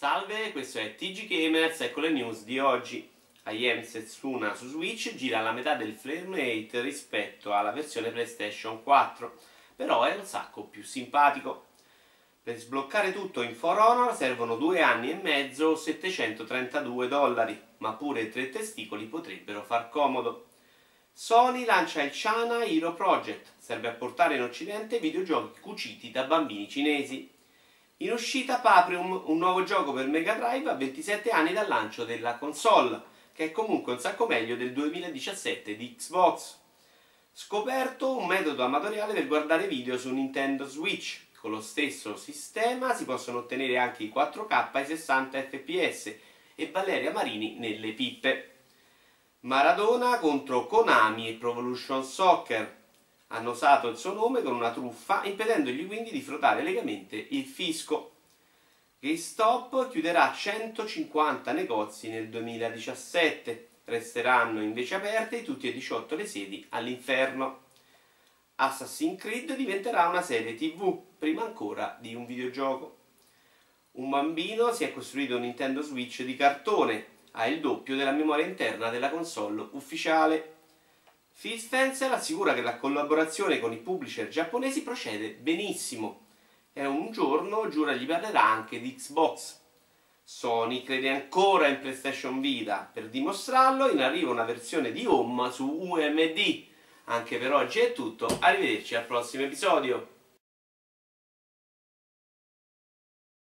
Salve, questo è TG Gamers, ecco le news di oggi. IM Setsuna su Switch gira alla metà del frame rate rispetto alla versione PlayStation 4, però è un sacco più simpatico. Per sbloccare tutto in For Honor servono due anni e mezzo o 732 dollari, ma pure tre testicoli potrebbero far comodo. Sony lancia il China Hero Project, serve a portare in occidente videogiochi cuciti da bambini cinesi. In uscita Paprium, un nuovo gioco per Mega Drive a 27 anni dal lancio della console, che è comunque un sacco meglio del 2017 di Xbox. Scoperto un metodo amatoriale per guardare video su Nintendo Switch. Con lo stesso sistema si possono ottenere anche i 4K ai 60 fps e Valeria Marini nelle pippe. Maradona contro Konami e Pro Evolution Soccer hanno usato il suo nome con una truffa, impedendogli quindi di fruttare legamente il fisco. GameStop chiuderà 150 negozi nel 2017, resteranno invece aperte tutte e 18 le sedi all'inferno. Assassin's Creed diventerà una serie tv, prima ancora di un videogioco. Un bambino si è costruito un Nintendo Switch di cartone, ha il doppio della memoria interna della console ufficiale. Phil Spencer assicura che la collaborazione con i publisher giapponesi procede benissimo e un giorno giura gli parlerà anche di Xbox. Sony crede ancora in PlayStation Vita, per dimostrarlo in arrivo una versione di Home su UMD. Anche per oggi è tutto, arrivederci al prossimo episodio.